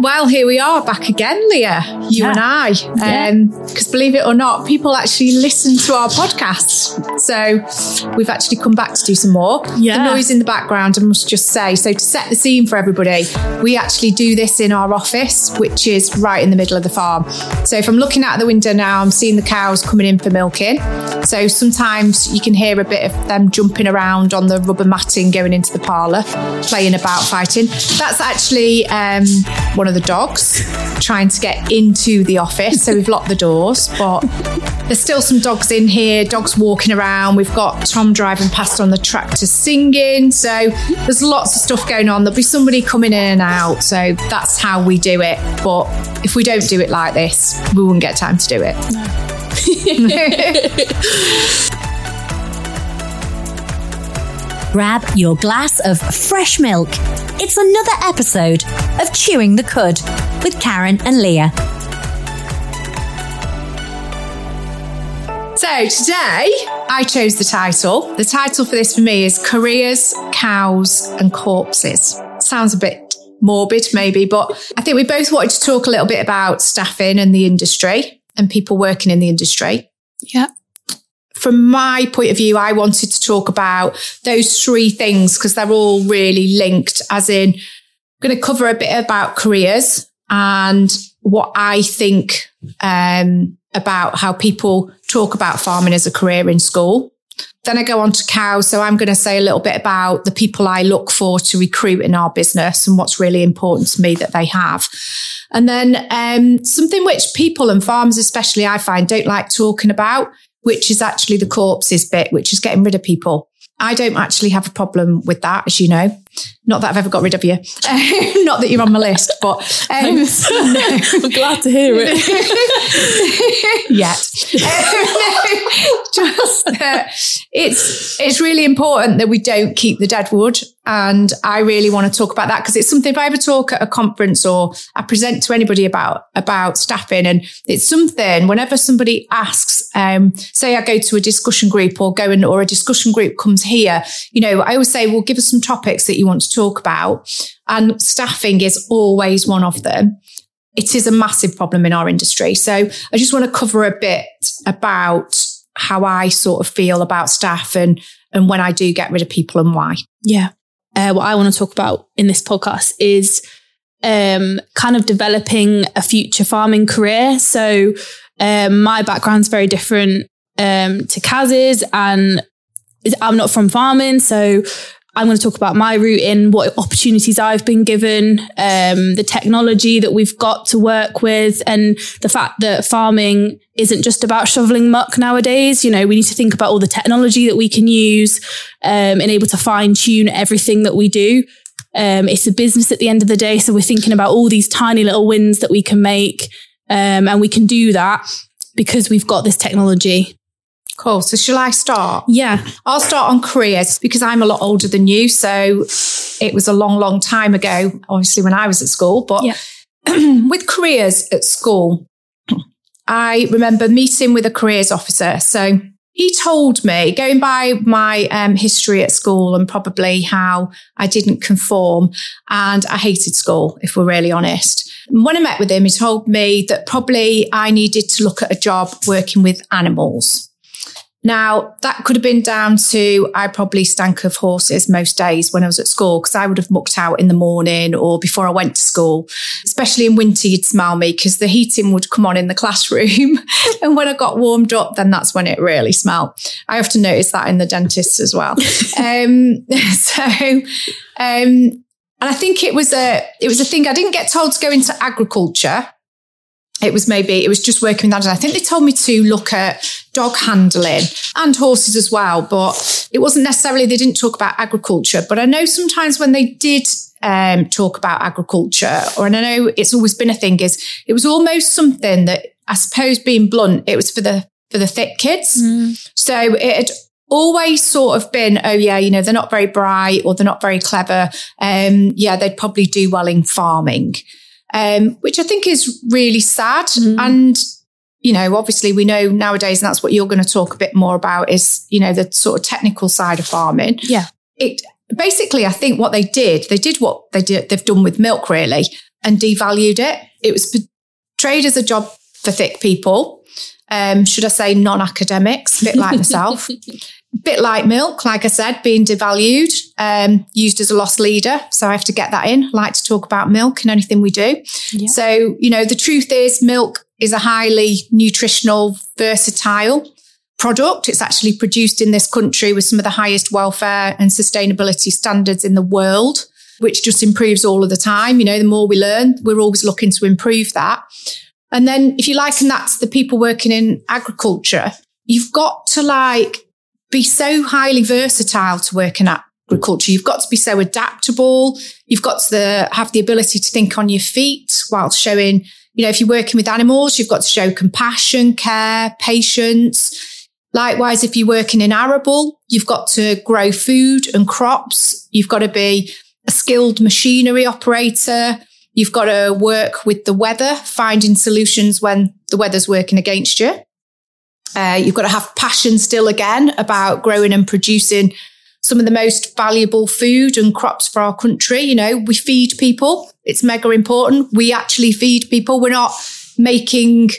Well, here we are back again, Leah, you Yeah. and I. Because believe it or not, people actually listen to our podcasts. So we've actually come back to do some more. Yeah. The noise in the background, I must just say. So to set the scene for everybody, we actually do this in our office, which is right in the middle of the farm. So if I'm looking out the window now, I'm seeing the cows coming in for milking. So sometimes you can hear a bit of them jumping around on the rubber matting going into the parlour, playing about, fighting. That's actually um, one of the dogs trying to get into the office. So we've locked the doors, but there's still some dogs in here, dogs walking around. We've got Tom driving past on the tractor singing. So there's lots of stuff going on. There'll be somebody coming in and out. So that's how we do it. But if we don't do it like this, we wouldn't get time to do it. Grab your glass of fresh milk. It's another episode of Chewing the Cud with Karen and Leah. So today I chose the title. The title for this for me is Careers, Cows and Corpses. Sounds a bit morbid maybe, but I think we both wanted to talk a little bit about staffing and the industry and people working in the industry. Yeah. From my point of view, I wanted to talk about those three things because they're all really linked, as in, I'm going to cover a bit about careers and what I think um, about how people talk about farming as a career in school. Then I go on to cows. So I'm going to say a little bit about the people I look for to recruit in our business and what's really important to me that they have. And then um, something which people and farmers, especially, I find don't like talking about, which is actually the corpses bit, which is getting rid of people. I don't actually have a problem with that, as you know. Not that I've ever got rid of you. Not that you're on my list, but um, I'm glad to hear it. yet. Just uh, it's it's really important that we don't keep the dead wood, and I really want to talk about that because it's something. If I ever talk at a conference or I present to anybody about about staffing, and it's something whenever somebody asks, um, say I go to a discussion group or go in, or a discussion group comes here, you know, I always say, well, give us some topics that you want to talk about, and staffing is always one of them it is a massive problem in our industry. So I just want to cover a bit about how I sort of feel about staff and, and when I do get rid of people and why. Yeah. Uh, what I want to talk about in this podcast is um, kind of developing a future farming career. So um, my background's very different um, to Kaz's, and I'm not from farming, so I'm going to talk about my route in what opportunities I've been given, um, the technology that we've got to work with, and the fact that farming isn't just about shoveling muck nowadays. You know, we need to think about all the technology that we can use um, and able to fine tune everything that we do. Um, it's a business at the end of the day, so we're thinking about all these tiny little wins that we can make, um, and we can do that because we've got this technology. Cool. So shall I start? Yeah, I'll start on careers because I'm a lot older than you. So it was a long, long time ago, obviously when I was at school, but Yeah. with careers at school, I remember meeting with a careers officer. So he told me, going by my um, history at school and probably how I didn't conform and I hated school, if we're really honest. When I met with him, he told me that probably I needed to look at a job working with animals. Now, that could have been down to I probably stank of horses most days when I was at school because I would have mucked out in the morning or before I went to school. Especially in winter, you'd smell me because the heating would come on in the classroom. and when I got warmed up, then that's when it really smelled. I often notice that in the dentist as well. um, so, um, and I think it was a it was a thing. I didn't get told to go into agriculture. It was maybe it was just working with animals. I think they told me to look at dog handling and horses as well, but it wasn't necessarily they didn't talk about agriculture. But I know sometimes when they did um, talk about agriculture, or and I know it's always been a thing, is it was almost something that I suppose being blunt, it was for the for the thick kids. So it had always sort of been, oh yeah, you know, they're not very bright or they're not very clever. Um, yeah, they'd probably do well in farming. Um, which I think is really sad. And, you know, obviously we know nowadays, and that's what you're going to talk a bit more about is, you know, the sort of technical side of farming. Yeah. It basically, I think what they did, they did what they did, they've done with milk really. and devalued it. It was portrayed as a job for thick people. Um, should I say non-academics, a bit like myself. bit like milk, like I said, being devalued, um, used as a loss leader. So I have to get that in. I like to talk about milk and anything we do. Yeah. So, you know, the truth is milk is a highly nutritional, versatile product. It's actually produced in this country with some of the highest welfare and sustainability standards in the world, which just improves all of the time. You know, the more we learn, we're always looking to improve that. And then if you liken that to the people working in agriculture, you've got to like be so highly versatile to work in agriculture. You've got to be so adaptable. You've got to have the ability to think on your feet while showing, you know, if you're working with animals, you've got to show compassion, care, patience. Likewise, if you're working in arable, you've got to grow food and crops. You've got to be a skilled machinery operator. You've got to work with the weather, finding solutions when the weather's working against you. Uh, you've got to have passion still again about growing and producing some of the most valuable food and crops for our country. You know, we feed people. It's mega important. We actually feed people. We're not making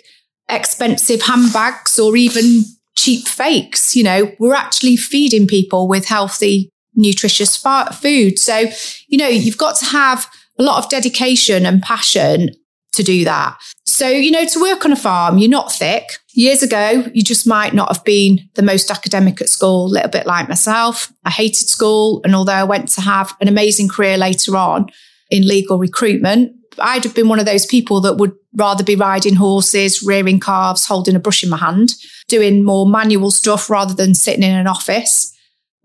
expensive handbags or even cheap fakes. You know, we're actually feeding people with healthy, nutritious food. So, you know, you've got to have a lot of dedication and passion to do that. So, you know, to work on a farm, you're not thick. Years ago, you just might not have been the most academic at school, a little bit like myself. I hated school. And although I went to have an amazing career later on in legal recruitment, I'd have been one of those people that would rather be riding horses, rearing calves, holding a brush in my hand, doing more manual stuff rather than sitting in an office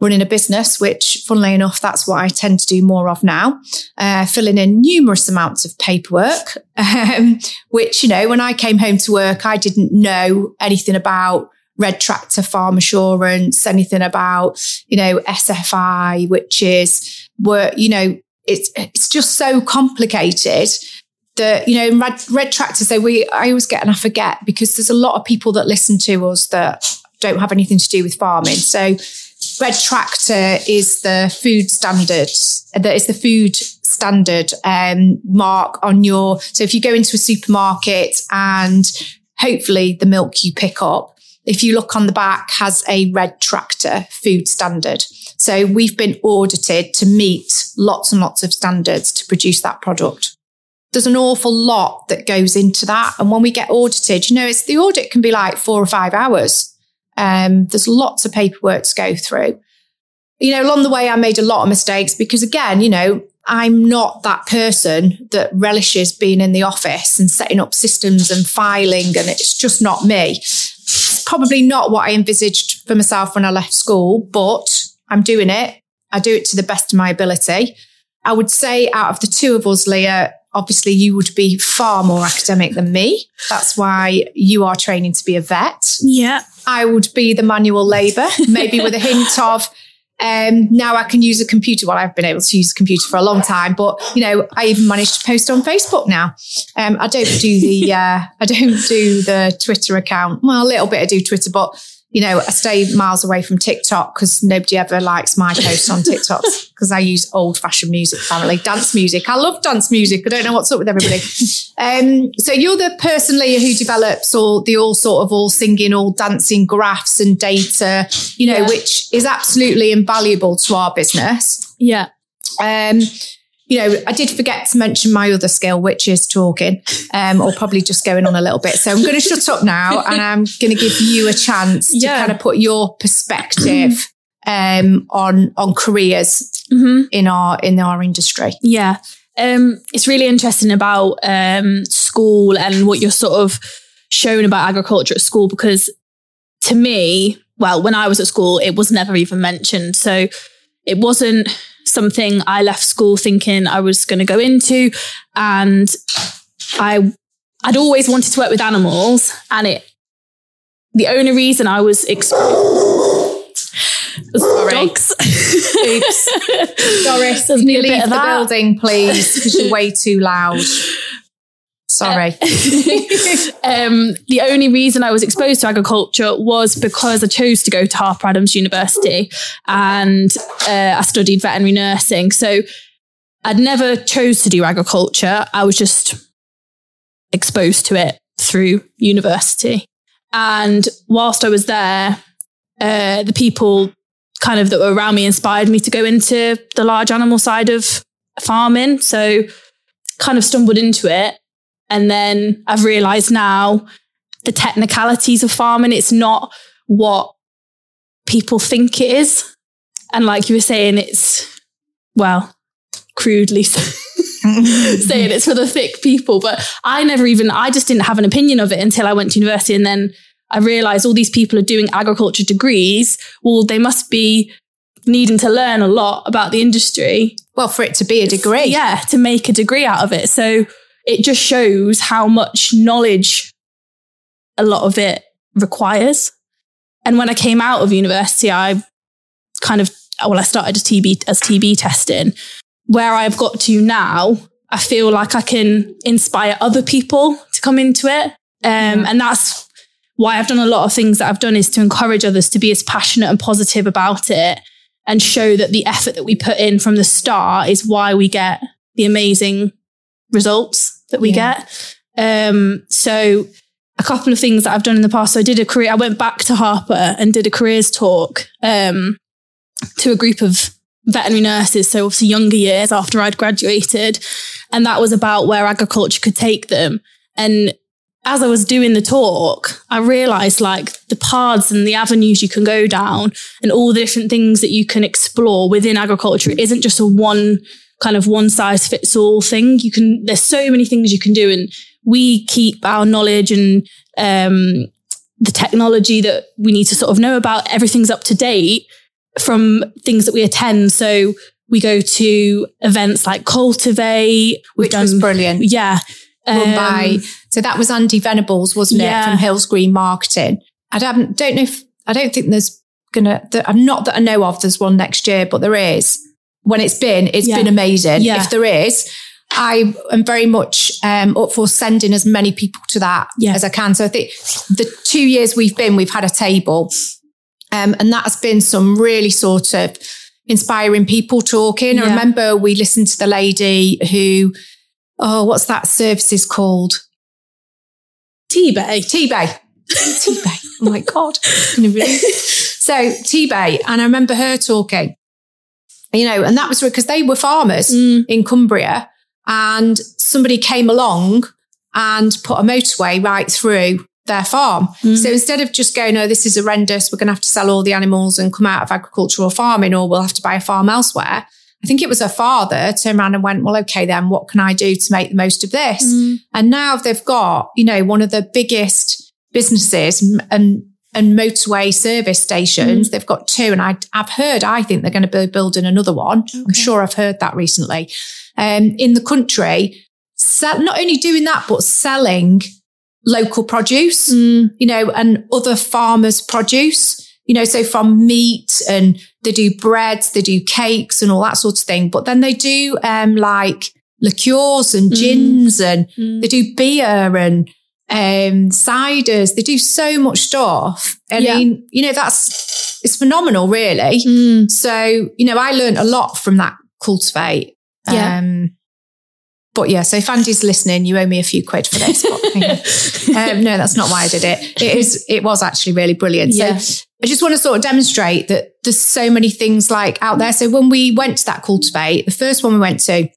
running a business, which funnily enough, that's what I tend to do more of now, uh, filling in numerous amounts of paperwork, um, which, you know, when I came home to work, I didn't know anything about red tractor farm assurance, anything about, you know, SFI, which is where, you know, it's, it's just so complicated that, you know, red, red tractor, so we, I always get and I forget because there's a lot of people that listen to us that don't have anything to do with farming. So Red Tractor is the food standard. That is the food standard um, mark on your. So if you go into a supermarket and hopefully the milk you pick up, if you look on the back, has a Red Tractor food standard. So we've been audited to meet lots and lots of standards to produce that product. There's an awful lot that goes into that. And when we get audited, you know, it's the audit can be like four or five hours. Um, there's lots of paperwork to go through. You know, along the way, I made a lot of mistakes because, again, you know, I'm not that person that relishes being in the office and setting up systems and filing, and it's just not me. It's Probably not what I envisaged for myself when I left school, but I'm doing it. I do it to the best of my ability. I would say out of the two of us, Leah, obviously you would be far more academic than me. That's why you are training to be a vet. Yeah. I would be the manual labor, maybe with a hint of um, now I can use a computer. Well, I've been able to use a computer for a long time, but you know, I even managed to post on Facebook now. Um, I don't do the, uh, I don't do the Twitter account. Well, a little bit I do Twitter, but you know, I stay miles away from TikTok because nobody ever likes my posts on TikTok because I use old fashioned music, apparently dance music. I love dance music. I don't know what's up with everybody. Um, so you're the person, Leah, who develops all the all sort of all singing, all dancing graphs and data, you know, yeah. which is absolutely invaluable to our business. Yeah. Um, you know, I did forget to mention my other skill, which is talking, um, or probably just going on a little bit. So I'm going to shut up now and I'm going to give you a chance yeah. to kind of put your perspective um, on on careers mm-hmm. in our in our industry. Yeah, um, it's really interesting about um, school and what you're sort of shown about agriculture at school because to me, well, when I was at school, it was never even mentioned. So it wasn't something I left school thinking I was going to go into. And I, I'd always wanted to work with animals. And it, the only reason I was Sorry. Dogs. Oops. Doris, can you leave the that. building, please? Because you're way too loud. Sorry. um, the only reason I was exposed to agriculture was because I chose to go to Harper Adams University and uh, I studied veterinary nursing. So I'd never chose to do agriculture. I was just exposed to it through university. And whilst I was there, uh, the people kind of that were around me inspired me to go into the large animal side of farming. So kind of stumbled into it. And then I've realized now the technicalities of farming, it's not what people think it is. And like you were saying, it's, well, crudely saying it's for the thick people. But I never even, I just didn't have an opinion of it until I went to university. And then I realized all these people are doing agriculture degrees. Well, they must be needing to learn a lot about the industry. Well, for it to be a degree. Yeah, to make a degree out of it. So it just shows how much knowledge a lot of it requires. And when I came out of university, I kind of, well, I started as TB, as TB testing. Where I've got to now, I feel like I can inspire other people to come into it. Um, And that's why I've done a lot of things that I've done is to encourage others to be as passionate and positive about it and show that the effort that we put in from the start is why we get the amazing results that we yeah. get. Um, so a couple of things that I've done in the past. So I did a career, I went back to Harper and did a careers talk um, to a group of veterinary nurses. So obviously younger years after I'd graduated. And that was about where agriculture could take them. And as I was doing the talk, I realized like the paths and the avenues you can go down and all the different things that you can explore within agriculture. It isn't just a one kind of one size fits all thing. You can, there's so many things you can do. And we keep our knowledge and, um, the technology that we need to sort of know about. Everything's up to date from things that we attend. So we go to events like Cultivate. Which done, was brilliant. Yeah run um, by. So that was Andy Venables, wasn't yeah. it, from Hills Green Marketing? I don't, don't know if I don't think there's gonna. I'm not that I know of. There's one next year, but there is. When it's been, it's yeah. been amazing. Yeah. If there is, I am very much um, up for sending as many people to that yeah. as I can. So I think the two years we've been, we've had a table, um, and that has been some really sort of inspiring people talking. I remember we listened to the lady who oh, what's that services called? Tebay. Tebay. Tebay. Oh my God. so Tebay. And I remember her talking, you know, and that was because they were farmers mm. in Cumbria and somebody came along and put a motorway right through their farm. Mm. So instead of just going, oh, this is horrendous, we're going to have to sell all the animals and come out of agricultural farming, or we'll have to buy a farm elsewhere, I think it was her father turned around and went, well, okay, then what can I do to make the most of this? Mm. And now they've got, you know, one of the biggest businesses and, and motorway service stations. Mm. They've got two. And I, have heard, I think they're going to be building another one. Okay. I'm sure I've heard that recently. Um, in the country, sell, not only doing that, but selling local produce, mm. you know, and other farmers' produce you know, so from meat and they do breads, they do cakes and all that sort of thing. But then they do, um, like liqueurs and mm. gins mm. and they do beer and, um, ciders. They do so much stuff. I yeah. mean, you know, that's, it's phenomenal, really. Mm. So, you know, I learned a lot from that cultivate. Yeah. Um, but yeah, so if Andy's listening, you owe me a few quid for this. But, um, no, that's not why I did it. It is. It was actually really brilliant. Yeah. So I just want to sort of demonstrate that there's so many things like out there. So when we went to that cultivate, the first one we went to,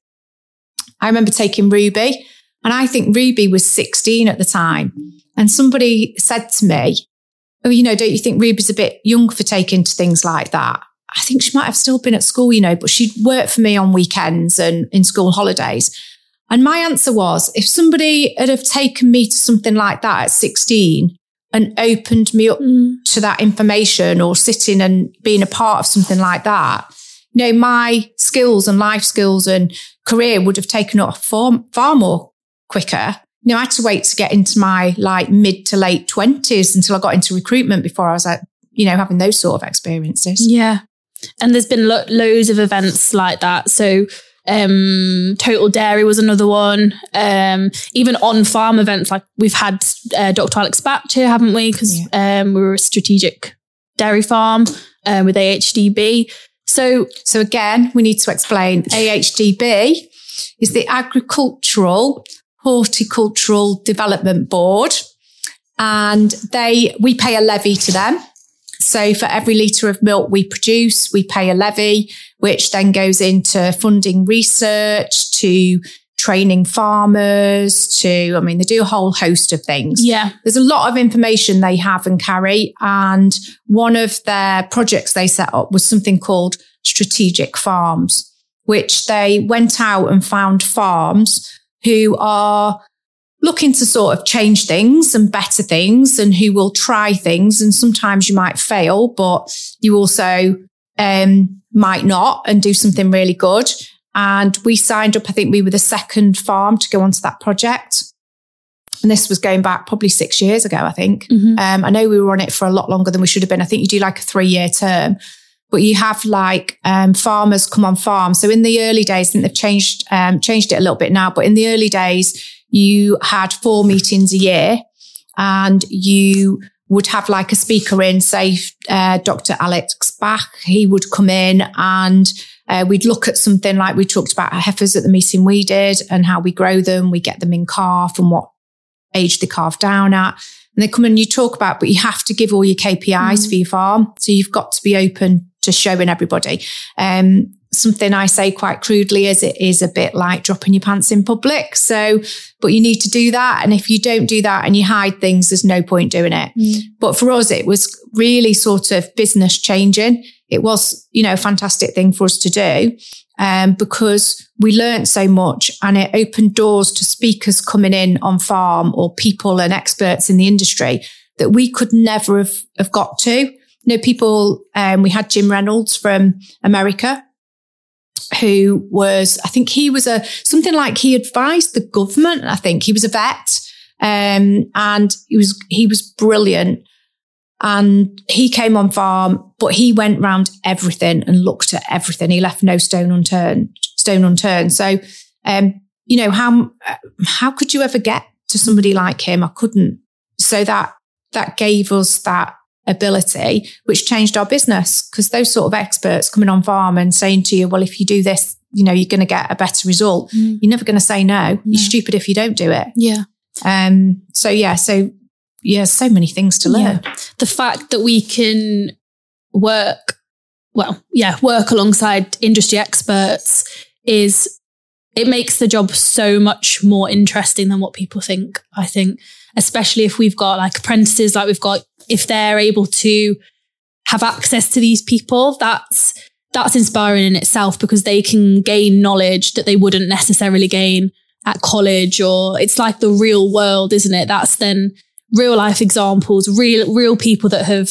I remember taking Ruby, and I think Ruby was 16 at the time. And somebody said to me, "Oh, you know, don't you think Ruby's a bit young for taking to things like that?" I think she might have still been at school, you know, but she'd worked for me on weekends and in school holidays. And my answer was if somebody had have taken me to something like that at 16 and opened me up mm. to that information or sitting and being a part of something like that, you know, my skills and life skills and career would have taken off far, far more quicker. You know, I had to wait to get into my like mid to late twenties until I got into recruitment before I was like, you know, having those sort of experiences. Yeah. And there's been lo- loads of events like that. So um, Total Dairy was another one. Um, even on farm events, like we've had uh, Dr. Alex Bach here, haven't we? Because yeah. um, we were a strategic dairy farm uh, with AHDB. So, so again, we need to explain AHDB is the Agricultural Horticultural Development Board. And they, we pay a levy to them. So for every litre of milk we produce, we pay a levy, which then goes into funding research, to training farmers, to, I mean, they do a whole host of things. Yeah. There's a lot of information they have and carry. And one of their projects they set up was something called strategic farms, which they went out and found farms who are looking to sort of change things and better things and who will try things. And sometimes you might fail, but you also um, might not and do something really good. And we signed up, I think we were the second farm to go onto that project. And this was going back probably six years ago, I think. Mhm. Um, I know we were on it for a lot longer than we should have been. I think you do like a three year term, but you have like um, farmers come on farm. So in the early days, I think they've changed um, changed it a little bit now. But in the early days, you had four meetings a year, and you would have like a speaker in, say uh, Dr. Alex Bach. He would come in and uh, we'd look at something like we talked about heifers at the meeting we did and how we grow them. We get them in calf and what age they calf down at. And they come and you talk about, but you have to give all your KPIs for your farm. So you've got to be open to showing everybody. Um, something I say quite crudely is it is a bit like dropping your pants in public. So, but you need to do that. And if you don't do that and you hide things, there's no point doing it. But for us, it was really sort of business changing. It was, you know, a fantastic thing for us to do. Um, because we learned so much and it opened doors to speakers coming in on farm or people and experts in the industry that we could never have, have got to. Know, people, um, we had Jim Reynolds from America who was, I think he was a, something like he advised the government. I think he was a vet. Um, and he was, he was brilliant. And he came on farm, but he went round everything and looked at everything. He left no stone unturned, stone unturned. So, um, you know, how, how could you ever get to somebody like him? I couldn't. So that, that gave us that ability, which changed our business because those sort of experts coming on farm and saying to you, well, if you do this, you know, you're going to get a better result. Mm. You're never going to say no. No. You're stupid if you don't do it. Yeah. Um, so yeah, so yeah, so many things to learn. The fact that we can work, well, yeah, work alongside industry experts is, it makes the job so much more interesting than what people think, I think, especially if we've got like apprentices, like we've got, if they're able to have access to these people, that's, that's inspiring in itself because they can gain knowledge that they wouldn't necessarily gain at college or it's like the real world, isn't it? That's then real life examples, real, real people that have,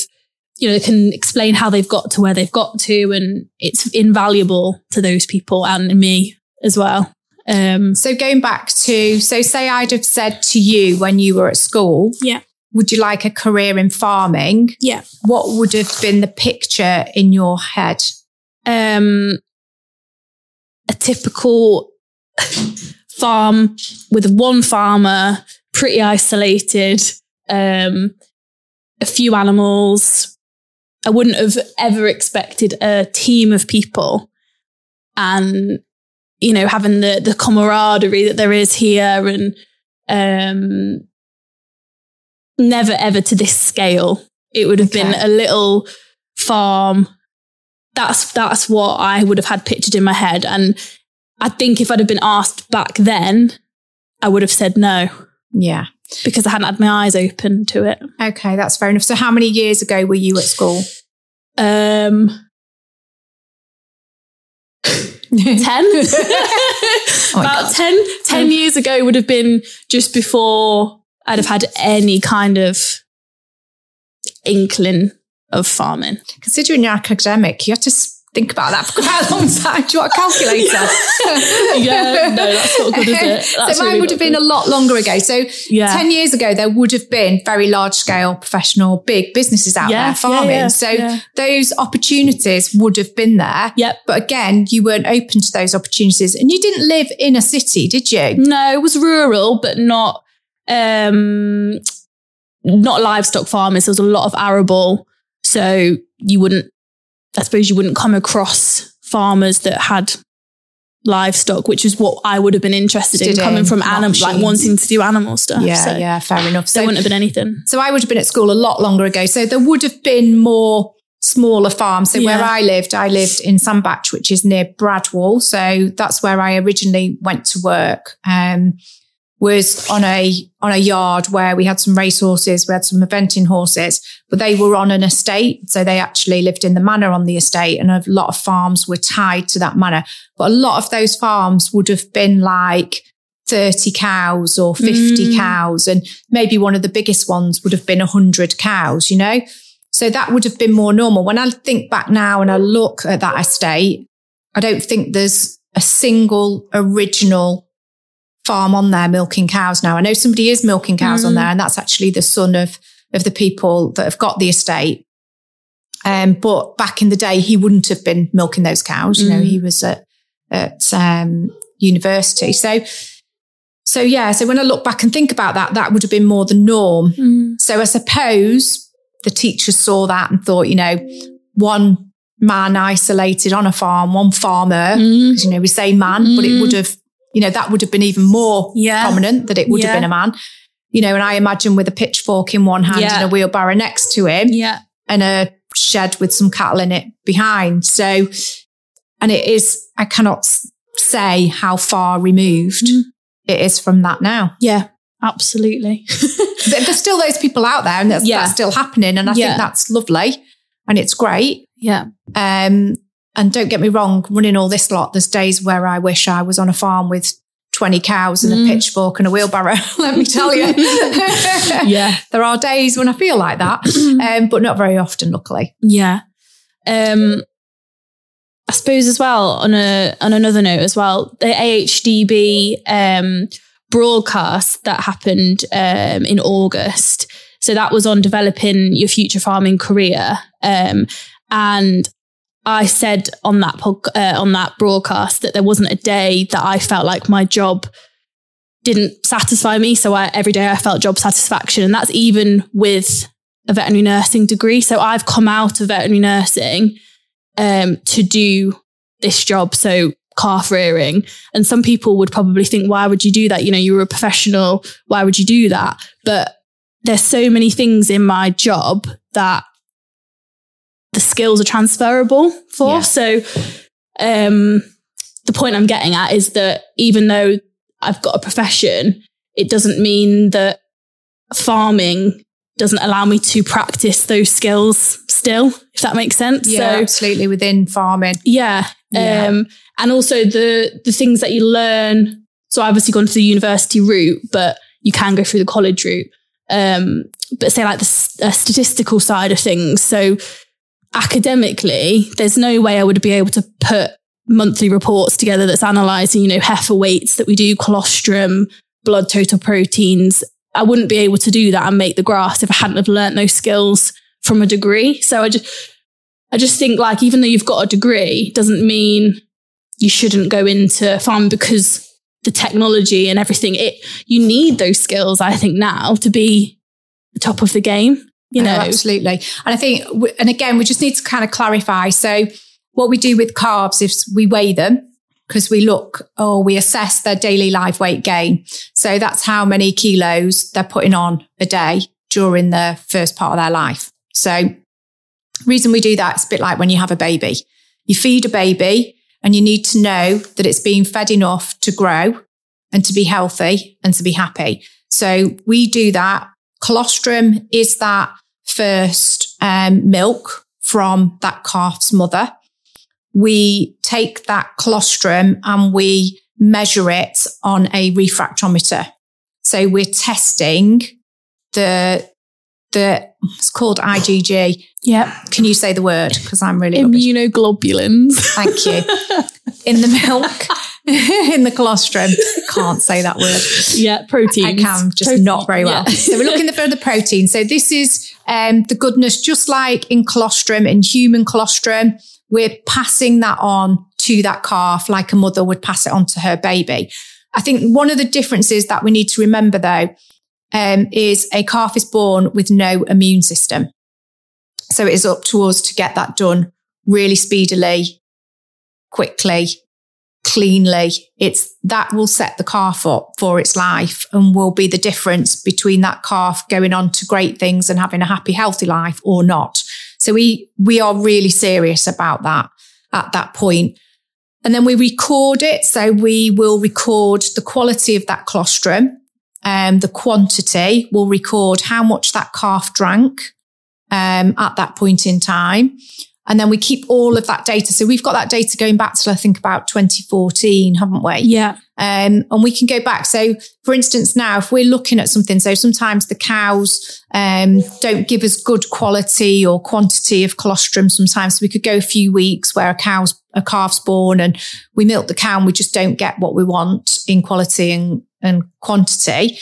you know, can explain how they've got to where they've got to. And it's invaluable to those people and me as well. Um, So going back to, so say I'd have said to you when you were at school, Yeah. Would you like a career in farming? yeah. What would have been the picture in your head? Um, a typical farm with one farmer, pretty isolated, um, a few animals. I wouldn't have ever expected a team of people and, you know, having the, the camaraderie that there is here and, um, never ever to this scale. It would have been a little farm. That's, that's what I would have had pictured in my head. And I think if I'd have been asked back then, I would have said no Yeah. because I hadn't had my eyes open to it. Okay, that's fair enough. So how many years ago were you at school? Um, 10 Oh about God. 10, 10 years ago would have been just before i'd have had any kind of inkling of farming Considering you're academic, you have to think about that for quite a long time. Do you want a calculator? Yeah, no, that's not good, is it? That's so mine really would have been good. a lot longer ago. So Yeah. 10 years ago, there would have been very large scale professional big businesses out Yeah, there farming. yeah, yeah, so yeah. those opportunities would have been there. Yep. But again, you weren't open to those opportunities and you didn't live in a city, did you? no it was rural but not um not livestock farmers there was a lot of arable so you wouldn't I suppose you wouldn't come across farmers that had livestock, which is what I would have been interested in, coming in, from animals, like wanting to do animal stuff. Yeah, so yeah, fair enough. There So, wouldn't have been anything. so I would have been at school a lot longer ago. So there would have been more smaller farms. So where I lived, I lived in Sandbach, which is near Bradwall. So that's where I originally went to work. Um, was on a on a yard where we had some racehorses, we had some eventing horses, but they were on an estate, so they actually lived in the manor on the estate, and a lot of farms were tied to that manor. But a lot of those farms would have been like 30 cows or 50 Mm. cows, and maybe one of the biggest ones would have been 100 cows, you know? So that would have been more normal. When I think back now and I look at that estate, I don't think there's a single original farm on there milking cows now. I know somebody is milking cows on Mm. there, and that's actually the son of of the people that have got the estate. Um, but back in the day, he wouldn't have been milking those cows. You know, Mm. he was at at um, university. So, so yeah. So when I look back and think about that, that would have been more the norm. So I suppose the teachers saw that and thought, you know, one man isolated on a farm, one farmer, Mm. you know, we say man, but it Mm. would have, you know, that would have been even more Yeah. prominent that it would have been a man. You know, and I imagine with a pitchfork in one hand Yeah. and a wheelbarrow next to him Yeah. and a shed with some cattle in it behind. So, and it is, I cannot say how far removed Mm. it is from that now. Yeah. Absolutely. There's still those people out there and that's, Yeah. that's still happening. And I Yeah. think that's lovely and it's great. yeah. Um, and don't get me wrong, running all this lot, there's days where I wish I was on a farm with 20 cows and Mm. a pitchfork and a wheelbarrow. Let me tell you. Yeah. There are days when I feel like that, um, but not very often, luckily. Yeah. Um, I suppose as well on a on another note as well, the AHDB um, broadcast that happened um, in August. So that was on developing your future farming career, um, and I said on that pod, uh, on that broadcast that there wasn't a day that I felt like my job didn't satisfy me. So I, every day I felt job satisfaction, and that's even with a veterinary nursing degree. So I've come out of veterinary nursing um, to do this job. So calf rearing. And some people would probably think, why would you do that? You know, you were a professional. Why would you do that? But there's so many things in my job that the skills are transferable for. Yeah. So um, the point I'm getting at is that even though I've got a profession, it doesn't mean that farming doesn't allow me to practice those skills still, if that makes sense. Yeah, So absolutely within farming. yeah. Yeah. Um, and also the the things that you learn. So I've obviously gone to the university route, but you can go through the college route. Um, but say like the uh, statistical side of things. So academically, there's no way I would be able to put monthly reports together that's analysing, you know, heifer weights that we do, colostrum, blood total proteins. I wouldn't be able to do that and make the grass if I hadn't have learnt those skills from a degree. So I just I just think like even though you've got a degree doesn't mean you shouldn't go into farming because the technology and everything it you need those skills I think now to be the top of the game you Oh, know absolutely. And I think, and again, we just need to kind of clarify. So, what we do with carbs is we weigh them because we look or we assess their daily live weight gain. So, that's how many kilos they're putting on a day during the first part of their life. So, reason we do that is a bit like when you have a baby. You feed a baby and you need to know that it's being fed enough to grow and to be healthy and to be happy. So we do that. Colostrum is that first um, milk from that calf's mother. We take that colostrum and we measure it on a refractometer. So we're testing the the it's called IgG. yeah Can you say the word? Because I'm really immunoglobulins Thank you. In the milk, in the colostrum. Can't say that word. yeah proteins I can, just Protein, not very well. yeah. so we're looking for the protein. So this is um, the goodness, just like in colostrum, in human colostrum, we're passing that on to that calf like a mother would pass it on to her baby. I think one of the differences that we need to remember though um, is a calf is born with no immune system. So it is up to us to get that done really speedily, quickly, cleanly. It's that will set the calf up for its life and will be the difference between that calf going on to great things and having a happy, healthy life or not. So we, we are really serious about that at that point. And then we record it. So we will record the quality of that colostrum, um, the quantity. We'll record how much that calf drank um, at that point in time. And then we keep all of that data. So we've got that data going back to, I think, about 2014, haven't we? Yeah. Um, and we can go back. So, for instance, now if we're looking at something, so sometimes the cows um, don't give us good quality or quantity of colostrum. Sometimes we could go a few weeks where a cow's a calf's born and we milk the cow and we just don't get what we want in quality and, and quantity.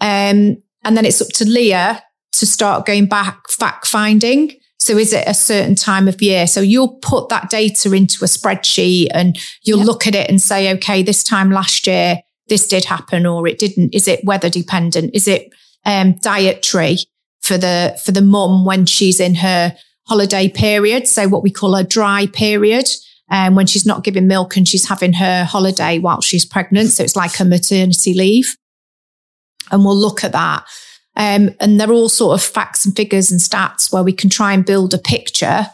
Um, and then it's up to Leah to start going back fact finding. So is it a certain time of year? So you'll put that data into a spreadsheet and you'll yep. look at it and say, okay, this time last year, this did happen or it didn't. Is it weather dependent? Is it um, dietary for the, for the mum when she's in her holiday period? So what we call a dry period. Um, when she's not giving milk and she's having her holiday while she's pregnant. So it's like a maternity leave. And we'll look at that. Um, and they're all sort of facts and figures and stats where we can try and build a picture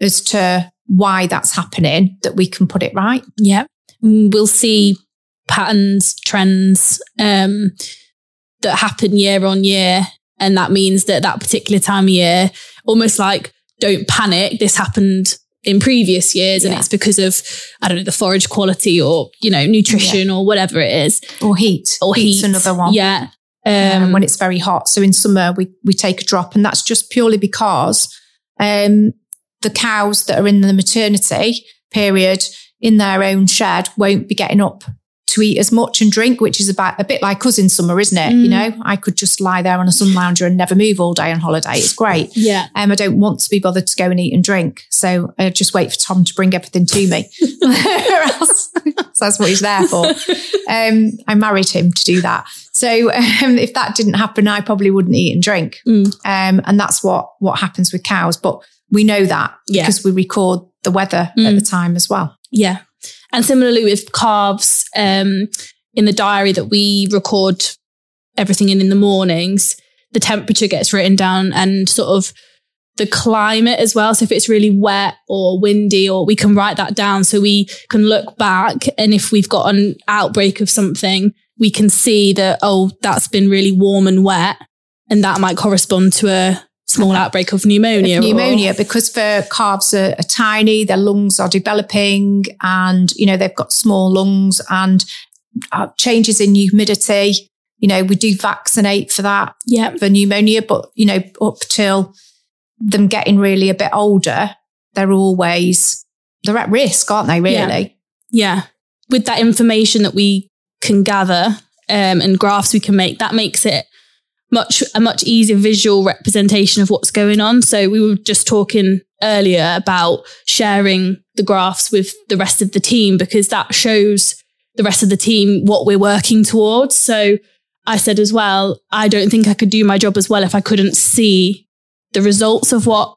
as to why that's happening that we can put it right. Yeah. We'll see patterns, trends um, that happen year on year. And that means that that particular time of year, almost like don't panic, this happened in previous years yeah. and it's because of i don't know the forage quality or you know nutrition yeah. or whatever it is or heat or heat's heat another one yeah um, when it's very hot. So in summer, we, we take a drop and that's just purely because, um, the cows that are in the maternity period in their own shed won't be getting up to eat as much and drink, which is about a bit like us in summer, isn't it? Mm. You know, I could just lie there on a sun lounger and never move all day on holiday. It's great. Yeah. Um, I don't want to be bothered to go and eat and drink. So I just wait for Tom to bring everything to me. else, so that's what he's there for. Um, I married him to do that. So um, if that didn't happen, I probably wouldn't eat and drink. Mm. Um, and that's what what happens with cows. But we know that yeah. because we record the weather mm. at the time as well. Yeah. And similarly with calves, um, in the diary that we record everything in in the mornings, the temperature gets written down and sort of the climate as well. So if it's really wet or windy, or we can write that down so we can look back. And if we've got an outbreak of something, we can see that, oh, that's been really warm and wet. And that might correspond to a small outbreak of pneumonia. Of pneumonia, or, because the calves are, are, tiny, their lungs are developing and, you know, they've got small lungs and uh, changes in humidity. You know, we do vaccinate for that, yeah. for pneumonia, but, you know, up till them getting really a bit older, they're always, they're at risk, aren't they, really? Yeah. yeah. With that information that we can gather um, and graphs we can make, that makes it much a much easier visual representation of what's going on. So we were just talking earlier about sharing the graphs with the rest of the team because that shows the rest of the team what we're working towards. So I said as well, I don't think I could do my job as well if I couldn't see the results of what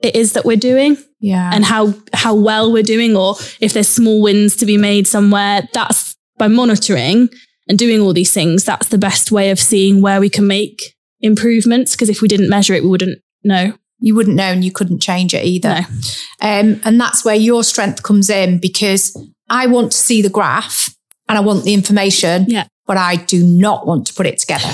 it is that we're doing. Yeah. And how how well we're doing or if there's small wins to be made somewhere. That's by monitoring and doing all these things, that's the best way of seeing where we can make improvements. Because if we didn't measure it, we wouldn't know. You wouldn't know and you couldn't change it either. No. Um, and that's where your strength comes in because I want to see the graph and I want the information, yeah. but I do not want to put it together.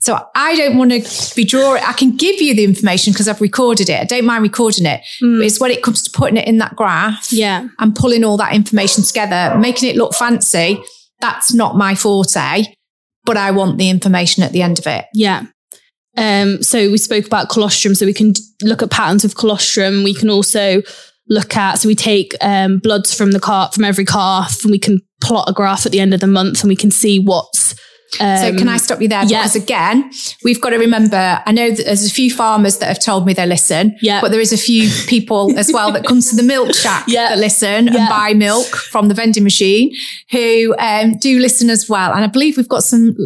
So I don't want to be drawing. I can give you the information because I've recorded it. I don't mind recording it. Mm. But it's when it comes to putting it in that graph yeah. and pulling all that information together, making it look fancy. That's not my forte, but I want the information at the end of it. Yeah. Um, so we spoke about colostrum. So we can look at patterns of colostrum. We can also look at, so we take um, bloods from the calf, from every calf, and we can plot a graph at the end of the month and we can see what's um, so can I stop you there? Yeah. Because again, we've got to remember, I know that there's a few farmers that have told me they listen, yeah. but there is a few people as well that come to the milk shack yeah. that listen yeah. and buy milk from the vending machine who um, do listen as well. And I believe we've got some,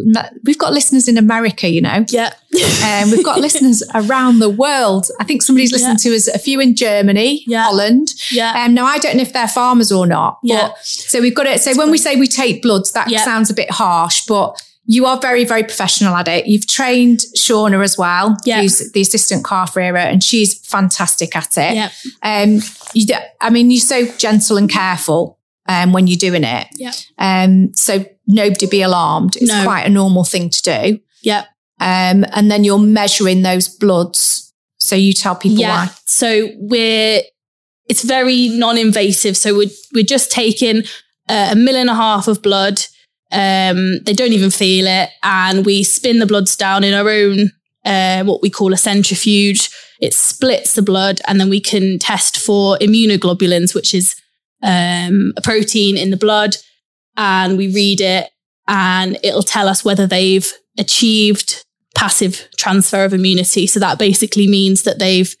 we've got listeners in America, you know? Yeah. Um, we've got listeners around the world. I think somebody's listened to us, a few in Germany, Yeah. Holland. Yeah. Um, now, I don't know if they're farmers or not. Yeah. But, so we've got it. So when we say we take bloods, that Yeah. sounds a bit harsh, but you are very, very professional at it. You've trained Shauna as well, Yeah. who's the assistant car and she's fantastic at it. Yeah. Um, you, I mean, you're so gentle and careful um, when you're doing it. Yeah. Um, so nobody be alarmed. It's No. quite a normal thing to do. Yeah. Um, and then you're measuring those bloods. So you tell people Yeah. why. So we're it's very non-invasive. So we're we're just taking uh, a mill and a half of blood. Um, they don't even feel it, and we spin the bloods down in our own uh, what we call a centrifuge. It splits the blood, and then we can test for immunoglobulins, which is um, a protein in the blood, and we read it, and it'll tell us whether they've achieved passive transfer of immunity. So that basically means that they've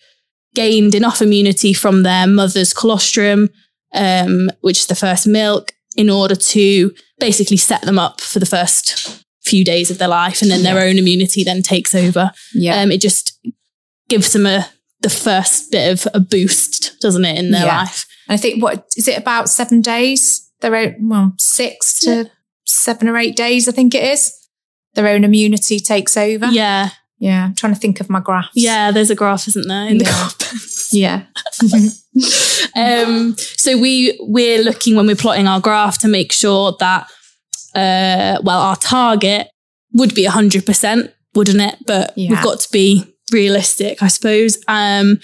gained enough immunity from their mother's colostrum, um, which is the first milk, in order to basically set them up for the first few days of their life, and then their own immunity then takes over. Yeah. Um, it just gives them a the first bit of a boost, doesn't it, in their Yeah. life? And I think what is it about seven days? Their own, well, six to seven or eight days, I think it is. Their own immunity takes over. Yeah, Yeah. I'm trying to think of my graphs. yeah. There's a graph, isn't there, in the Yeah. um, so we we're looking when we're plotting our graph to make sure that uh, well our target would be hundred percent, wouldn't it? But Yeah. we've got to be realistic, I suppose. Um,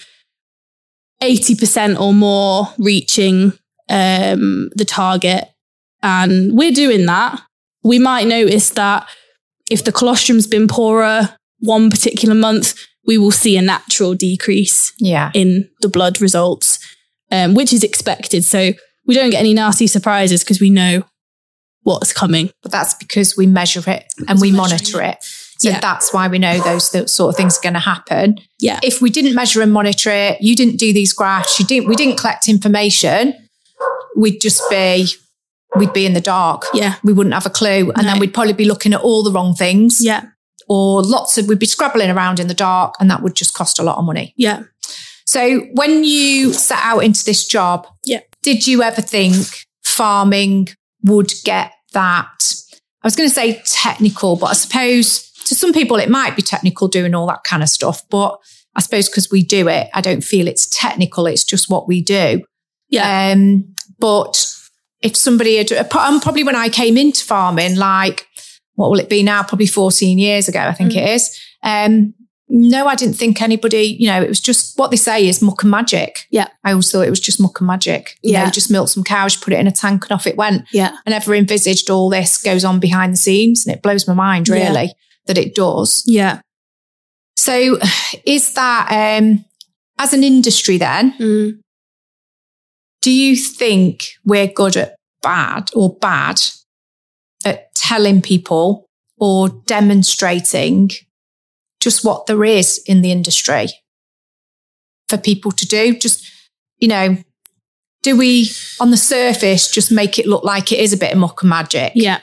eighty percent or more reaching um, the target, and we're doing that. We might notice that if the colostrum's been poorer one particular month, we will see a natural decrease Yeah. in the blood results, um, which is expected. So we don't get any nasty surprises because we know what's coming. But that's because we measure it and we monitor it. So Yeah. that's why we know those th- sort of things are going to happen. Yeah. If we didn't measure and monitor it, you didn't do these graphs, you didn't, we didn't collect information, we'd just be, we'd be in the dark. Yeah. We wouldn't have a clue. And No. then we'd probably be looking at all the wrong things Yeah. Or lots of, we'd be scrabbling around in the dark and that would just cost a lot of money. Yeah. So when you set out into this job, Yeah. did you ever think farming would get that? I was going to say technical, but I suppose to some people it might be technical doing all that kind of stuff. But I suppose because we do it, I don't feel it's technical. It's just what we do. Yeah. Um, but if somebody had, and probably when I came into farming, like, what will it be now? Probably 14 years ago, I think Mm. it is. Um, no, I didn't think anybody, you know, it was just what they say is muck and magic. Yeah. I always thought it was just muck and magic. You Yeah. know, just milk some cows, put it in a tank and off it went. Yeah. I never envisaged all this goes on behind the scenes and it blows my mind Yeah. really that it does. Yeah. So is that, um, as an industry then, Mm. do you think we're good at bad or bad at telling people or demonstrating just what there is in the industry for people to do? Just, you know, do we on the surface just make it look like it is a bit of muck and magic? Yeah.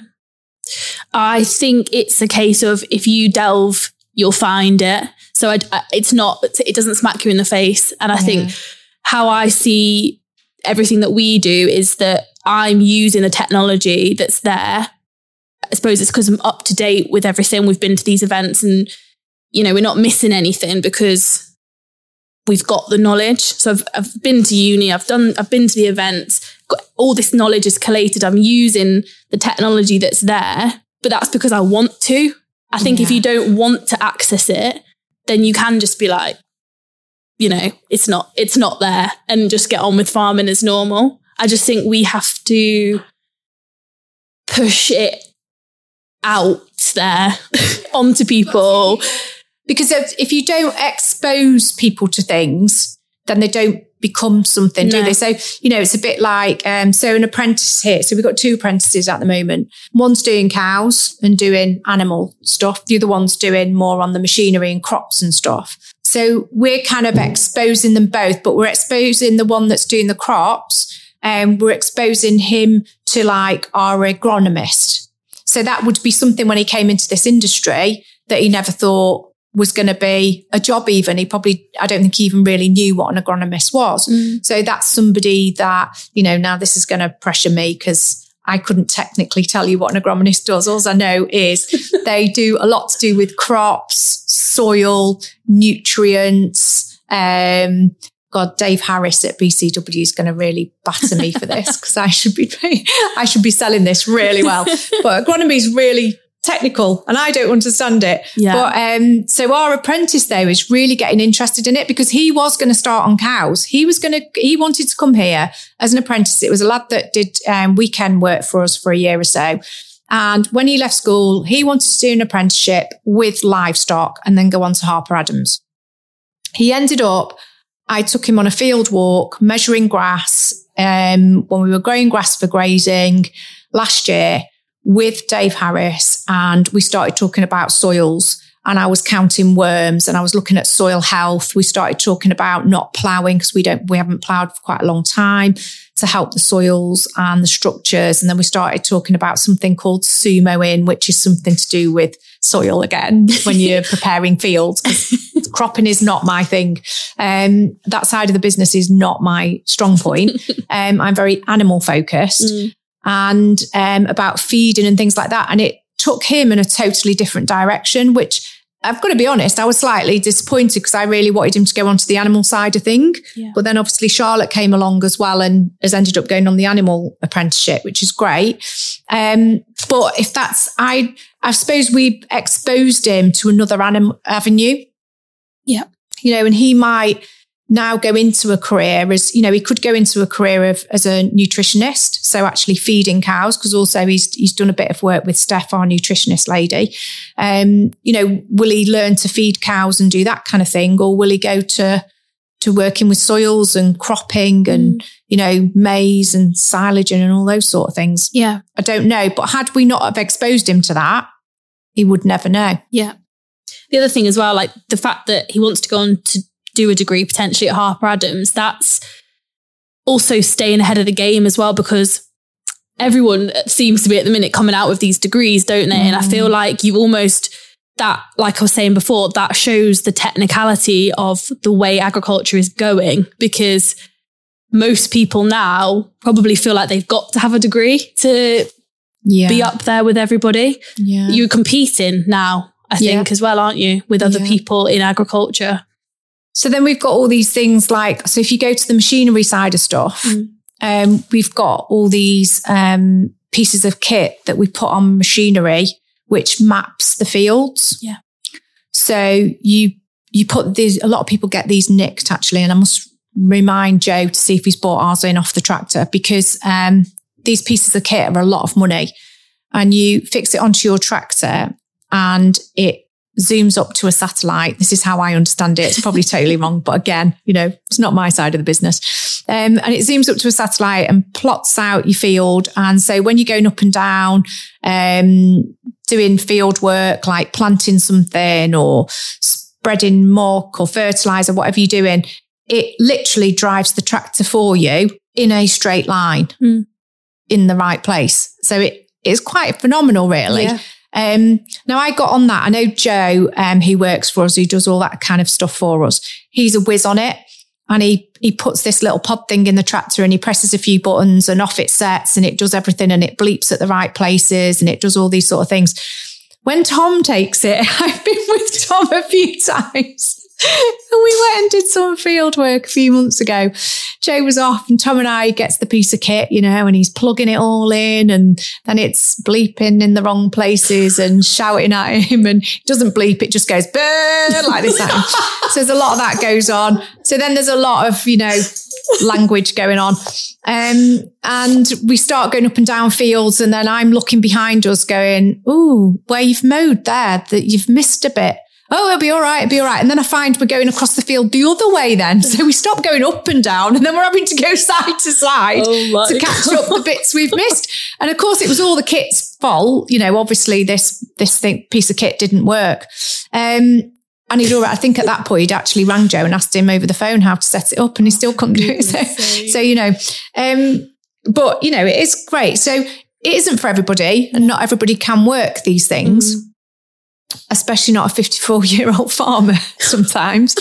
I think it's a case of if you delve, you'll find it. So I, it's not, it doesn't smack you in the face. And I mm. think how I see everything that we do is that I'm using the technology that's there. I suppose it's because I'm up to date with everything. We've been to these events and, you know, we're not missing anything because we've got the knowledge. So I've, I've been to uni, I've done, I've been to the events, got, all this knowledge is collated. I'm using the technology that's there, but that's because I want to. I think if you don't want to access it, then you can just be like, you know, it's not, it's not there and just get on with farming as normal. I just think we have to push it out there onto people. Because if if you don't expose people to things, then they don't become something, do they? So, you know, it's a bit like, um, so an apprentice here. So we've got two apprentices at the moment. One's doing cows and doing animal stuff. The other one's doing more on the machinery and crops and stuff. So we're kind of exposing them both, but we're exposing the one that's doing the crops and we're exposing him to like our agronomist. So that would be something when he came into this industry that he never thought was going to be a job even. He probably, I don't think he even really knew what an agronomist was. Mm. So that's somebody that, you know, now this is going to pressure me because I couldn't technically tell you what an agronomist does. All I know is they do a lot to do with crops, soil, nutrients. Um, God, Dave Harris at BCW is going to really batter me for this because I should be, I should be selling this really well. But agronomy is really technical and I don't understand it. Yeah. But um, so our apprentice though is really getting interested in it because he was going to start on cows. He was going to, he wanted to come here as an apprentice. It was a lad that did um, weekend work for us for a year or so. And when he left school, he wanted to do an apprenticeship with livestock and then go on to Harper Adams. He ended up, I took him on a field walk measuring grass um, when we were growing grass for grazing last year with Dave Harris and we started talking about soils and I was counting worms and I was looking at soil health. We started talking about not ploughing because we don't, we haven't ploughed for quite a long time to help the soils and the structures. And then we started talking about something called sumoing, which is something to do with soil again when you're preparing fields. Cropping is not my thing. Um, that side of the business is not my strong point. Um, I'm very animal focused Mm. and um, about feeding and things like that. And it took him in a totally different direction, which I've got to be honest, I was slightly disappointed because I really wanted him to go onto the animal side of thing. Yeah. But then obviously Charlotte came along as well and has ended up going on the animal apprenticeship, which is great. Um, but if that's, I, I suppose we exposed him to another anim- avenue. Yeah. You know, and he might now go into a career as, you know, he could go into a career of, as a nutritionist. So actually feeding cows, because also he's, he's done a bit of work with Steph, our nutritionist lady. Um, you know, will he learn to feed cows and do that kind of thing? Or will he go to, to working with soils and cropping and, mm. you know, maize and silage and all those sort of things? Yeah. I don't know. But had we not have exposed him to that, he would never know. Yeah. The other thing as well, like the fact that he wants to go on to do a degree potentially at Harper Adams, that's also staying ahead of the game as well because everyone seems to be at the minute coming out with these degrees, don't they? And I feel mm. like you almost that, like I was saying before, that shows the technicality of the way agriculture is going because most people now probably feel like they've got to have a degree to Yeah. be up there with everybody. Yeah. You're competing now, I Yeah. think, as well, aren't you, with other Yeah. people in agriculture? So then we've got all these things like, so if you go to the machinery side of stuff, Mm. um, we've got all these um, pieces of kit that we put on machinery, which maps the fields. Yeah. So you you put these. A lot of people get these nicked actually, and I must remind Joe to see if he's bought ours in off the tractor because um, these pieces of kit are a lot of money, and you fix it onto your tractor, and it zooms up to a satellite. This is how I understand it. It's probably totally wrong, but again, you know, it's not my side of the business. Um, and it zooms up to a satellite and plots out your field. And so when you're going up and down, um, doing field work like planting something or spreading muck or fertilizer, whatever you're doing, it literally drives the tractor for you in a straight line Mm. in the right place. So it is quite phenomenal, really. Yeah. Um, now I got on that. I know Joe, um, who works for us, who does all that kind of stuff for us. He's a whiz on it. And he, he puts this little pod thing in the tractor and he presses a few buttons and off it sets and it does everything and it bleeps at the right places and it does all these sort of things. When Tom takes it, I've been with Tom a few times. And we went and did some field work a few months ago. Joe was off and Tom and I gets the piece of kit, you know, and he's plugging it all in and then it's bleeping in the wrong places and shouting at him and it doesn't bleep. It just goes "Burr," like this. so there's a lot of that goes on. So then there's a lot of, you know, language going on. Um, and we start going up and down fields and then I'm looking behind us going, Ooh, where you've mowed there that you've missed a bit. Oh, it'll be all right. It'll be all right. And then I find we're going across the field the other way then. So we stop going up and down and then we're having to go side to side Oh to catch up the bits we've missed. And of course it was all the kit's fault. You know, obviously this, this thing, piece of kit didn't work. Um, and he'd already, I think at that point he'd actually rang Joe and asked him over the phone how to set it up and he still couldn't do it. So, so, you know, um, but you know, it is great. So it isn't for everybody and not everybody can work these things. Mm. Especially not a 54 year old farmer sometimes.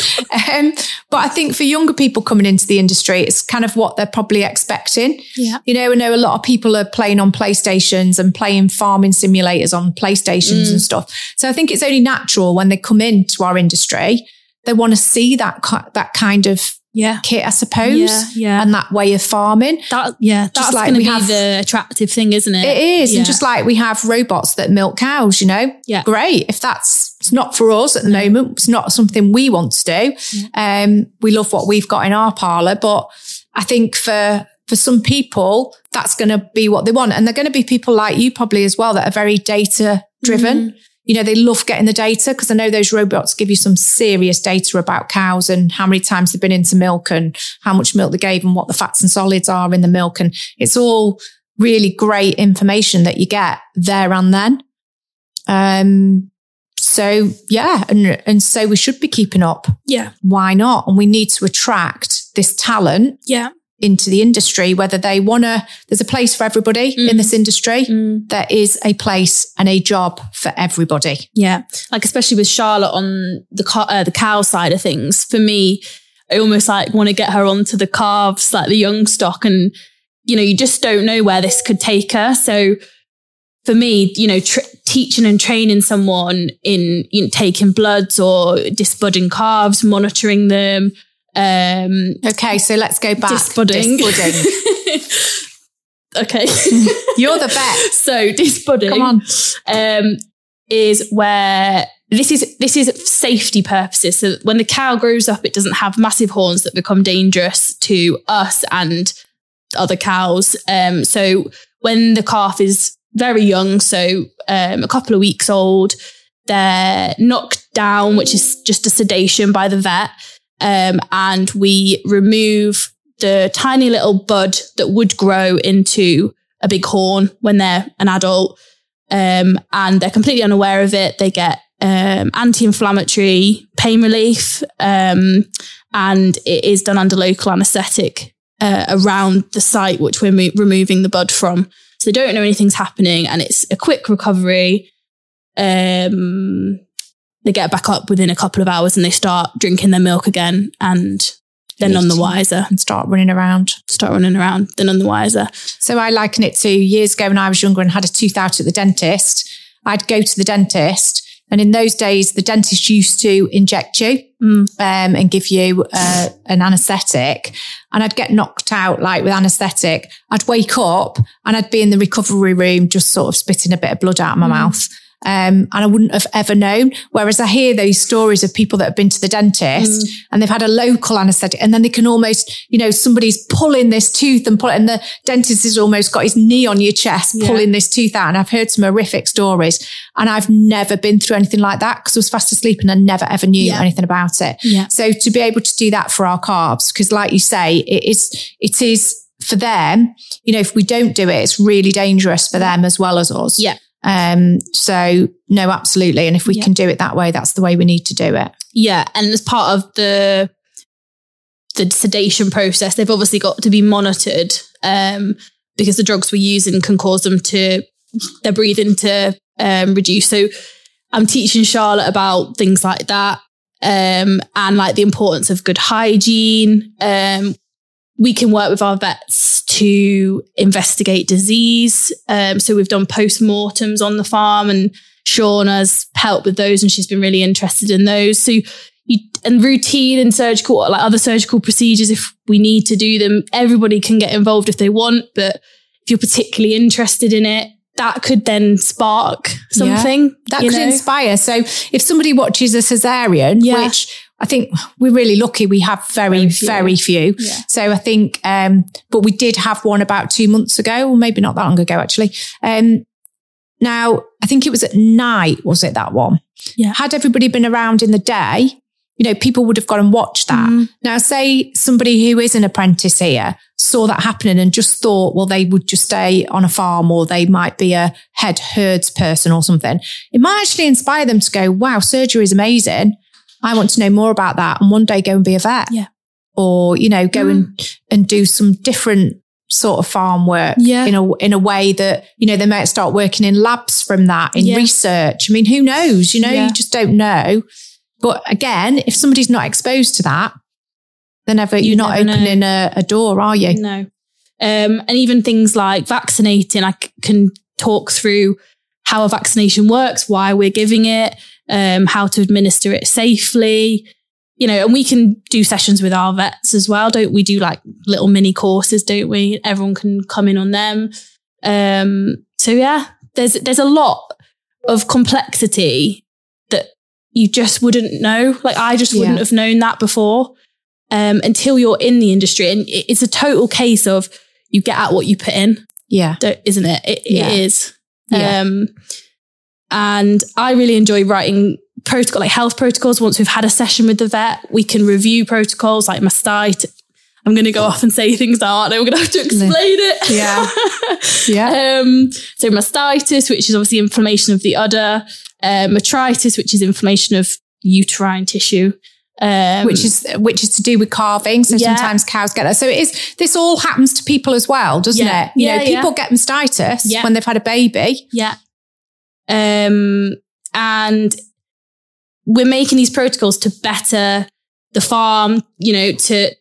um, but I think for younger people coming into the industry, it's kind of what they're probably expecting. Yeah. You know, I know a lot of people are playing on PlayStations and playing farming simulators on PlayStations Mm. and stuff. So I think it's only natural when they come into our industry, they want to see that, that kind of Yeah. kit, I suppose, Yeah. Yeah. and that way of farming. that, yeah. That's like going to we be have- the attractive thing, isn't it? It is. Yeah. And just like we have robots that milk cows, you know, Yeah. great. If that's it's not for us at the moment, it's not something we want to do. Um, we love what we've got in our parlor, but I think for for some people, that's going to be what they want. And they're going to be people like you probably as well that are very data driven. You know, they love getting the data because I know those robots give you some serious data about cows and how many times they've been into milk and how much milk they gave and what the fats and solids are in the milk. And it's all really great information that you get there and then. Um, so yeah, and, and so we should be keeping up. Yeah. Why not? And we need to attract this talent Yeah. Into the industry, whether they want to, there's a place for everybody in this industry. Mm. There is a place and a job for everybody. Yeah, like especially with Charlotte on the co- uh, the cow side of things. For me, I almost like want to get her onto the calves, like the young stock, and you know, you just don't know where this could take her. So for me, you know, tr- teaching and training someone in you know, taking bloods or disbudding calves, monitoring them. Um, Okay, so let's go back. disbudding. Okay. You're the vet. so disbudding. Come on. um, is where this is this is safety purposes. So when the cow grows up, it doesn't have massive horns that become dangerous to us and other cows. Um, so when the calf is very young, so um, a couple of weeks old, they're knocked down, which is just a sedation by the vet, um, and we remove the tiny little bud that would grow into a big horn when they're an adult um, and they're completely unaware of it. They get um, anti-inflammatory pain relief, um, and it is done under local anaesthetic uh, around the site which we're mo- removing the bud from. So they don't know anything's happening, and it's a quick recovery. Um, they get back up within a couple of hours, and they start drinking their milk again, and they're none the wiser. And start running around. Start running around, they're none the wiser. So I liken it to years ago when I was younger and had a tooth out at the dentist. I'd go to the dentist, and in those days, the dentist used to inject you Mm. um, and give you uh, an anaesthetic. And I'd get knocked out like with anaesthetic. I'd wake up and I'd be in the recovery room, just sort of spitting a bit of blood out of my mouth. Um, and I wouldn't have ever known. Whereas I hear those stories of people that have been to the dentist and they've had a local anesthetic and then they can almost, you know, somebody's pulling this tooth and pull and the dentist has almost got his knee on your chest, Yeah. pulling this tooth out. And I've heard some horrific stories and I've never been through anything like that because I was fast asleep and I never ever knew Yeah. anything about it. Yeah. So to be able to do that for our carbs, because like you say, it is, it is for them, you know, if we don't do it, it's really dangerous for them as well as us. Yeah. Um, so no, absolutely. And if we Yeah. can do it that way, that's the way we need to do it. Yeah, and as part of the the sedation process, they've obviously got to be monitored um, because the drugs we're using can cause them to their breathing to um, reduce. So I'm teaching Charlotte about things like that um, and like the importance of good hygiene. Um, we can work with our vets to investigate disease. Um, so we've done post-mortems on the farm and Sean has helped with those and she's been really interested in those. So you, and routine and surgical, like other surgical procedures, if we need to do them, everybody can get involved if they want. But if you're particularly interested in it, that could then spark something. That could know? inspire. So if somebody watches a cesarean, Yeah. which I think we're really lucky, we have very, Very very few. few. Yeah. So I think, um, but we did have one about two months ago, or maybe not that long ago, actually. Um, now I think it was at night, was it that one? Yeah. Had everybody been around in the day, you know, people would have gone and watched that. Mm. Now, say somebody who is an apprentice here saw that happening and just thought, well, they would just stay on a farm or they might be a head herds person or something. It might actually inspire them to go, wow, surgery is amazing. I want to know more about that and one day go and be a vet. Yeah. Or, you know, go Mm. and, and do some different sort of farm work Yeah. in a in a way that you know they might start working in labs from that in Yeah. research. I mean, who knows? You know, Yeah. you just don't know. But again, if somebody's not exposed to that, then never You you're not opening a, a door, are you? No. Um, and even things like vaccinating, I c- can talk through how a vaccination works, why we're giving it, um, how to administer it safely. You know, and we can do sessions with our vets as well, don't we? Do like little mini courses, don't we? Everyone can come in on them. Um, so yeah, there's there's a lot of complexity that you just wouldn't know. Like I just wouldn't Yeah. have known that before um, until you're in the industry. And it's a total case of you get out what you put in, Yeah. isn't it? It, Yeah. it is. Yeah. Um, and I really enjoy writing protocol, like health protocols. Once we've had a session with the vet, we can review protocols like mastitis. I'm going to go off and say things now, aren't I? We're going to have to explain it. Yeah. Yeah. um, so mastitis, which is obviously inflammation of the udder, uh, metritis, which is inflammation of uterine tissue. Um, which is which is to do with calving. So Yeah. sometimes cows get that. So it is this all happens to people as well, doesn't Yeah. it? You know, Yeah, yeah. people get mastitis when they've had a baby. Yeah. Um, and we're making these protocols to better the farm, you know, to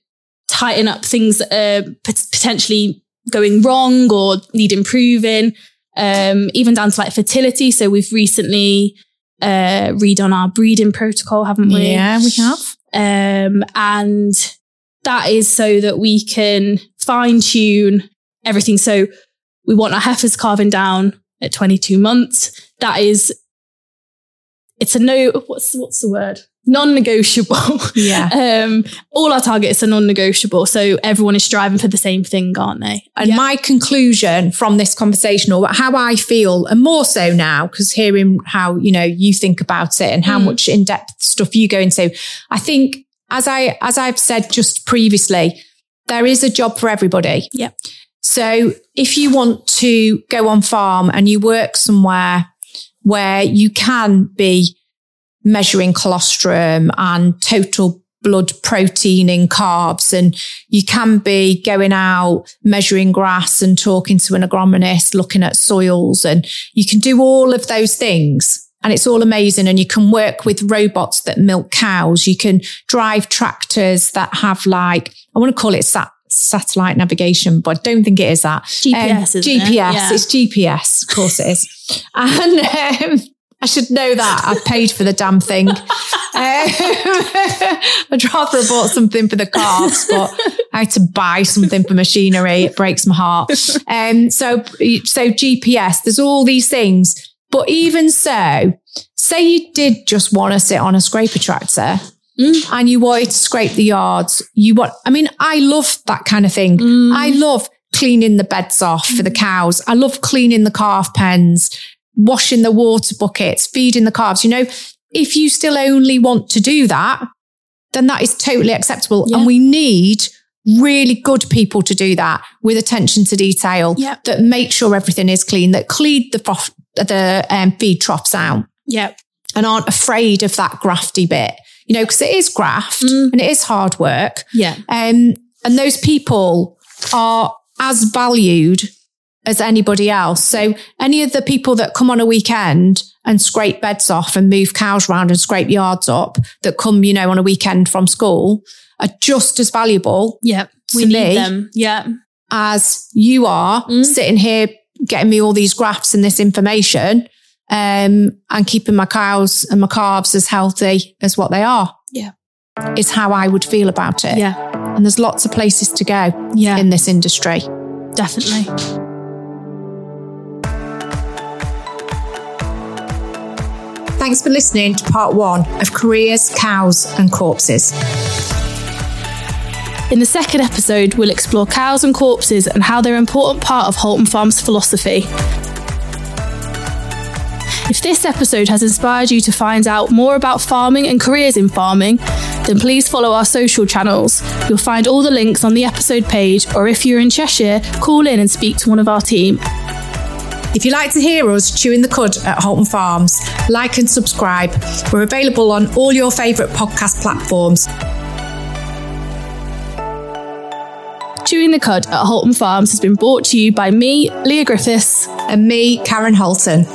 tighten up things that are potentially going wrong or need improving, um, even down to like fertility. So we've recently uh, redone our breeding protocol, haven't we? Yeah, we have. Um, and that is so that we can fine tune everything. So we want our heifers calving down at 22 months. That is, it's a no, what's, what's the word? Non-negotiable. Yeah. um, all our targets are non-negotiable. So everyone is striving for the same thing, aren't they? And my conclusion from this conversation, or how I feel, and more so now, because hearing how you know you think about it and how Mm. much in depth stuff you go into, I think as I as I've said just previously, there is a job for everybody. Yep. So if you want to go on farm and you work somewhere where you can be measuring colostrum and total blood protein in carbs and you can be going out measuring grass and talking to an agronomist looking at soils and you can do all of those things and it's all amazing. And you can work with robots that milk cows. You can drive tractors that have like i want to call it sat- satellite navigation but i don't think it is that GPS, um, isn't it? GPS. Yeah. It's GPS, of course it is. and um, I should know that. I paid for the damn thing. Um, I'd rather have bought something for the calves, but I had to buy something for machinery. It breaks my heart. Um, so, so GPS, there's all these things. But even so, say you did just want to sit on a scraper tractor Mm. and you wanted to scrape the yards. You want, I mean, I love that kind of thing. Mm. I love cleaning the beds off for the cows. I love cleaning the calf pens, washing the water buckets, feeding the calves. You know, if you still only want to do that, then that is totally acceptable. Yeah. And we need really good people to do that with attention to detail Yep. that make sure everything is clean, that clean the, froth- the um, feed troughs out Yep. and aren't afraid of that grafty bit, you know, because it is graft Mm. and it is hard work. Yeah. Um, and those people are as valued as anybody else. So any of the people that come on a weekend and scrape beds off and move cows around and scrape yards up that come, you know, on a weekend from school are just as valuable Yep. We To need me, them. Yeah. as you are Mm. sitting here getting me all these graphs and this information um, and keeping my cows and my calves as healthy as what they are. Yeah. Is how I would feel about it. Yeah. And there's lots of places to go Yeah. in this industry. definitely. Thanks for listening to part one of Careers, Cows and Corpses. In the second episode, we'll explore cows and corpses and how they're an important part of Halton Farm's philosophy. If this episode has inspired you to find out more about farming and careers in farming, then please follow our social channels. You'll find all the links on the episode page, or if you're in Cheshire, call in and speak to one of our team. If you'd like to hear us chewing the cud at Halton Farms, like and subscribe. We're available on all your favourite podcast platforms. Chewing the Cud at Halton Farms has been brought to you by me, Leah Griffiths. And me, Karen Halton.